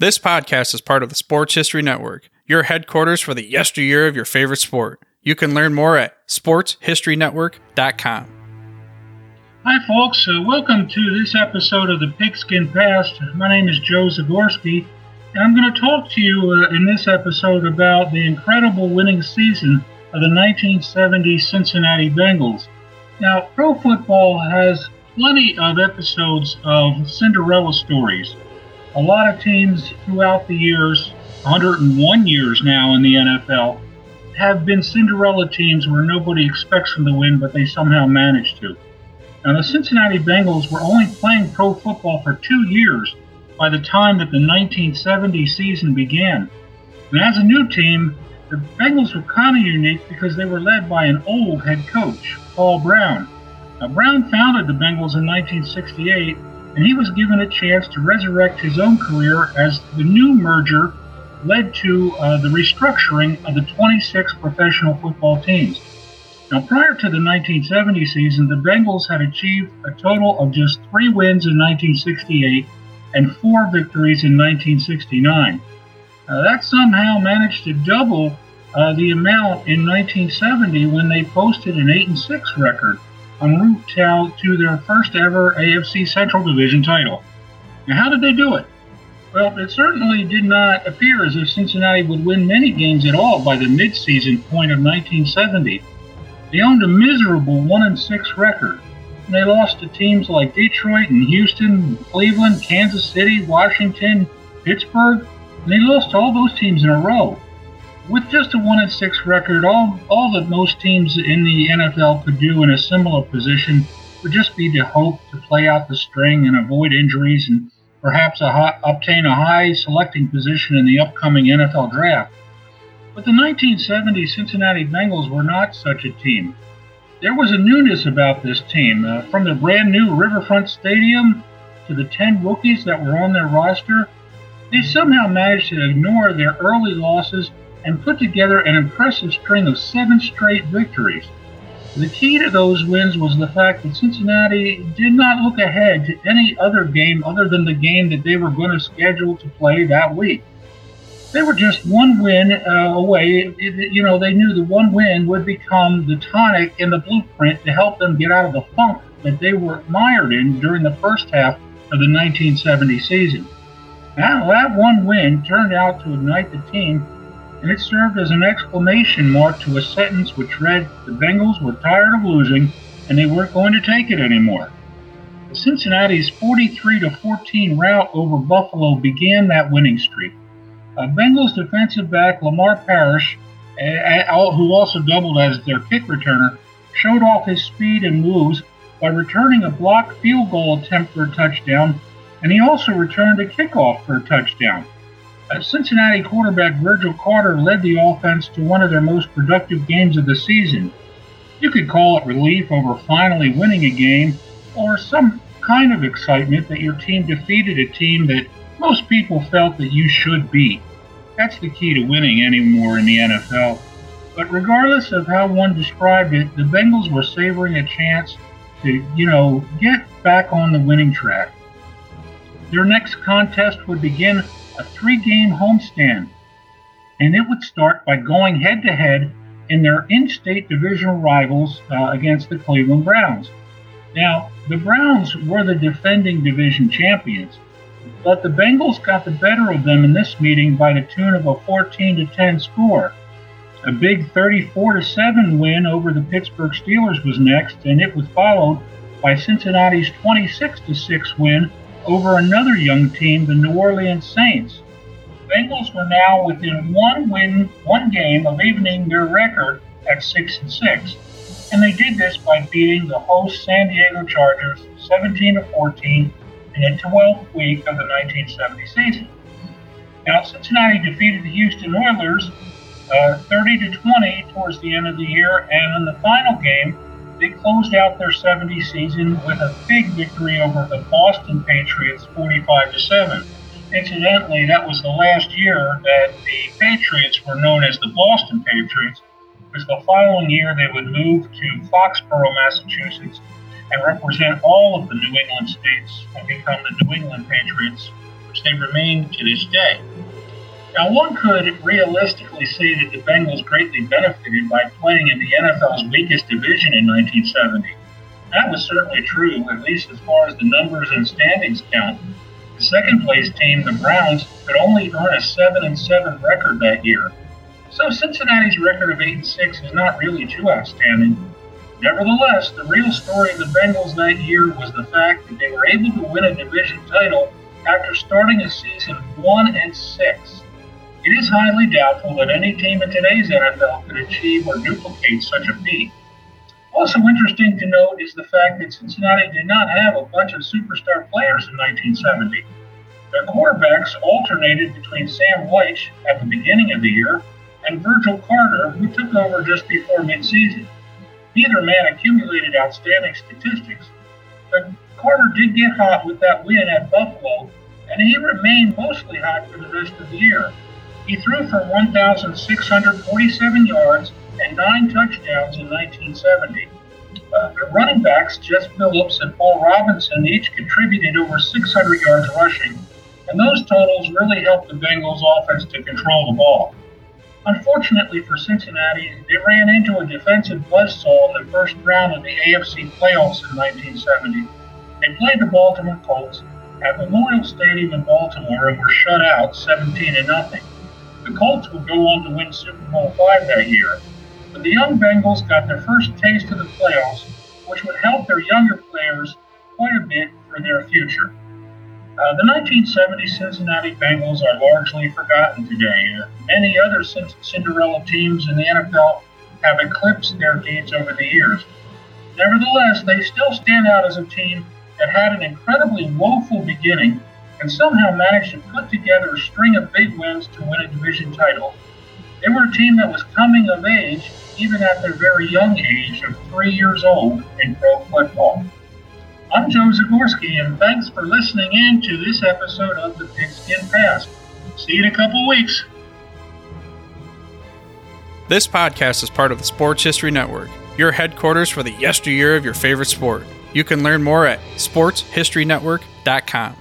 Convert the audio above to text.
This podcast is part of the Sports History Network, your headquarters for the yesteryear of your favorite sport. You can learn more at sportshistorynetwork.com. Hi, folks. Uh, welcome to this episode of the Pigskin Past. My name is Joe Zagorski, and I'm going to talk to you uh, in this episode about the incredible winning season of the 1970 Cincinnati Bengals. Now, pro football has plenty of episodes of Cinderella stories a lot of teams throughout the years, 101 years now in the NFL, have been Cinderella teams where nobody expects them to win, but they somehow manage to. Now, the Cincinnati Bengals were only playing pro football for two years by the time that the 1970 season began. And as a new team, the Bengals were kind of unique because they were led by an old head coach, Paul Brown. Now, Brown founded the Bengals in 1968 and he was given a chance to resurrect his own career as the new merger led to uh, the restructuring of the 26 professional football teams. Now, prior to the 1970 season, the Bengals had achieved a total of just three wins in 1968 and four victories in 1969. Uh, that somehow managed to double uh, the amount in 1970 when they posted an 8 and 6 record en route to their first ever AFC Central Division title. Now, how did they do it? Well, it certainly did not appear as if Cincinnati would win many games at all by the midseason point of 1970. They owned a miserable 1 6 record. And they lost to teams like Detroit and Houston, Cleveland, Kansas City, Washington, Pittsburgh, and they lost to all those teams in a row with just a one and six record, all all that most teams in the NFL could do in a similar position would just be to hope to play out the string and avoid injuries and perhaps a high, obtain a high selecting position in the upcoming NFL draft. But the 1970 Cincinnati Bengals were not such a team. There was a newness about this team, uh, from the brand new Riverfront Stadium to the 10 rookies that were on their roster. They somehow managed to ignore their early losses and put together an impressive string of seven straight victories. The key to those wins was the fact that Cincinnati did not look ahead to any other game other than the game that they were going to schedule to play that week. They were just one win uh, away. You know, they knew the one win would become the tonic and the blueprint to help them get out of the funk that they were mired in during the first half of the 1970 season. Now, that one win turned out to ignite the team and it served as an exclamation mark to a sentence which read, The Bengals were tired of losing and they weren't going to take it anymore. The Cincinnati's 43 14 rout over Buffalo began that winning streak. Uh, Bengals defensive back Lamar Parrish, uh, who also doubled as their kick returner, showed off his speed and moves by returning a blocked field goal attempt for a touchdown, and he also returned a kickoff for a touchdown. Cincinnati quarterback Virgil Carter led the offense to one of their most productive games of the season. You could call it relief over finally winning a game, or some kind of excitement that your team defeated a team that most people felt that you should beat. That's the key to winning anymore in the NFL. But regardless of how one described it, the Bengals were savoring a chance to, you know, get back on the winning track. Their next contest would begin a three game homestand, and it would start by going head to head in their in state divisional rivals uh, against the Cleveland Browns. Now, the Browns were the defending division champions, but the Bengals got the better of them in this meeting by the tune of a 14 to 10 score. A big 34 to 7 win over the Pittsburgh Steelers was next, and it was followed by Cincinnati's 26 to 6 win over another young team, the New Orleans Saints. Bengals were now within one win, one game of evening their record at six and six, and they did this by beating the host San Diego Chargers 17 to 14 in the 12th week of the 1970 season. Now, Cincinnati defeated the Houston Oilers uh, 30 to 20 towards the end of the year, and in the final game, they closed out their 70 season with a big victory over the Boston Patriots 45 to 7. Incidentally, that was the last year that the Patriots were known as the Boston Patriots, because the following year they would move to Foxborough, Massachusetts, and represent all of the New England states and become the New England Patriots which they remain to this day. Now, one could realistically say that the Bengals greatly benefited by playing in the NFL's weakest division in 1970. That was certainly true, at least as far as the numbers and standings count. The second place team, the Browns, could only earn a 7 and 7 record that year. So Cincinnati's record of 8 and 6 is not really too outstanding. Nevertheless, the real story of the Bengals that year was the fact that they were able to win a division title after starting a season 1 and 6. It is highly doubtful that any team in today's NFL could achieve or duplicate such a feat. Also interesting to note is the fact that Cincinnati did not have a bunch of superstar players in 1970. Their quarterbacks alternated between Sam Wyche at the beginning of the year and Virgil Carter, who took over just before midseason. Neither man accumulated outstanding statistics, but Carter did get hot with that win at Buffalo, and he remained mostly hot for the rest of the year. He threw for 1,647 yards and nine touchdowns in 1970. Uh, the running backs, Jess Phillips and Paul Robinson, each contributed over 600 yards rushing, and those totals really helped the Bengals offense to control the ball. Unfortunately for Cincinnati, they ran into a defensive buzzsaw in the first round of the AFC playoffs in 1970. They played the Baltimore Colts at Memorial Stadium in Baltimore and were shut out 17 to nothing. The Colts would go on to win Super Bowl V that year, but the young Bengals got their first taste of the playoffs, which would help their younger players quite a bit for their future. Uh, the 1970 Cincinnati Bengals are largely forgotten today. Many other Cinderella teams in the NFL have eclipsed their deeds over the years. Nevertheless, they still stand out as a team that had an incredibly woeful beginning and somehow managed to put together a string of big wins to win a division title. They were a team that was coming of age even at their very young age of three years old in pro football. I'm Joe Zagorski, and thanks for listening in to this episode of the Pigskin Past. See you in a couple weeks. This podcast is part of the Sports History Network, your headquarters for the yesteryear of your favorite sport. You can learn more at sportshistorynetwork.com.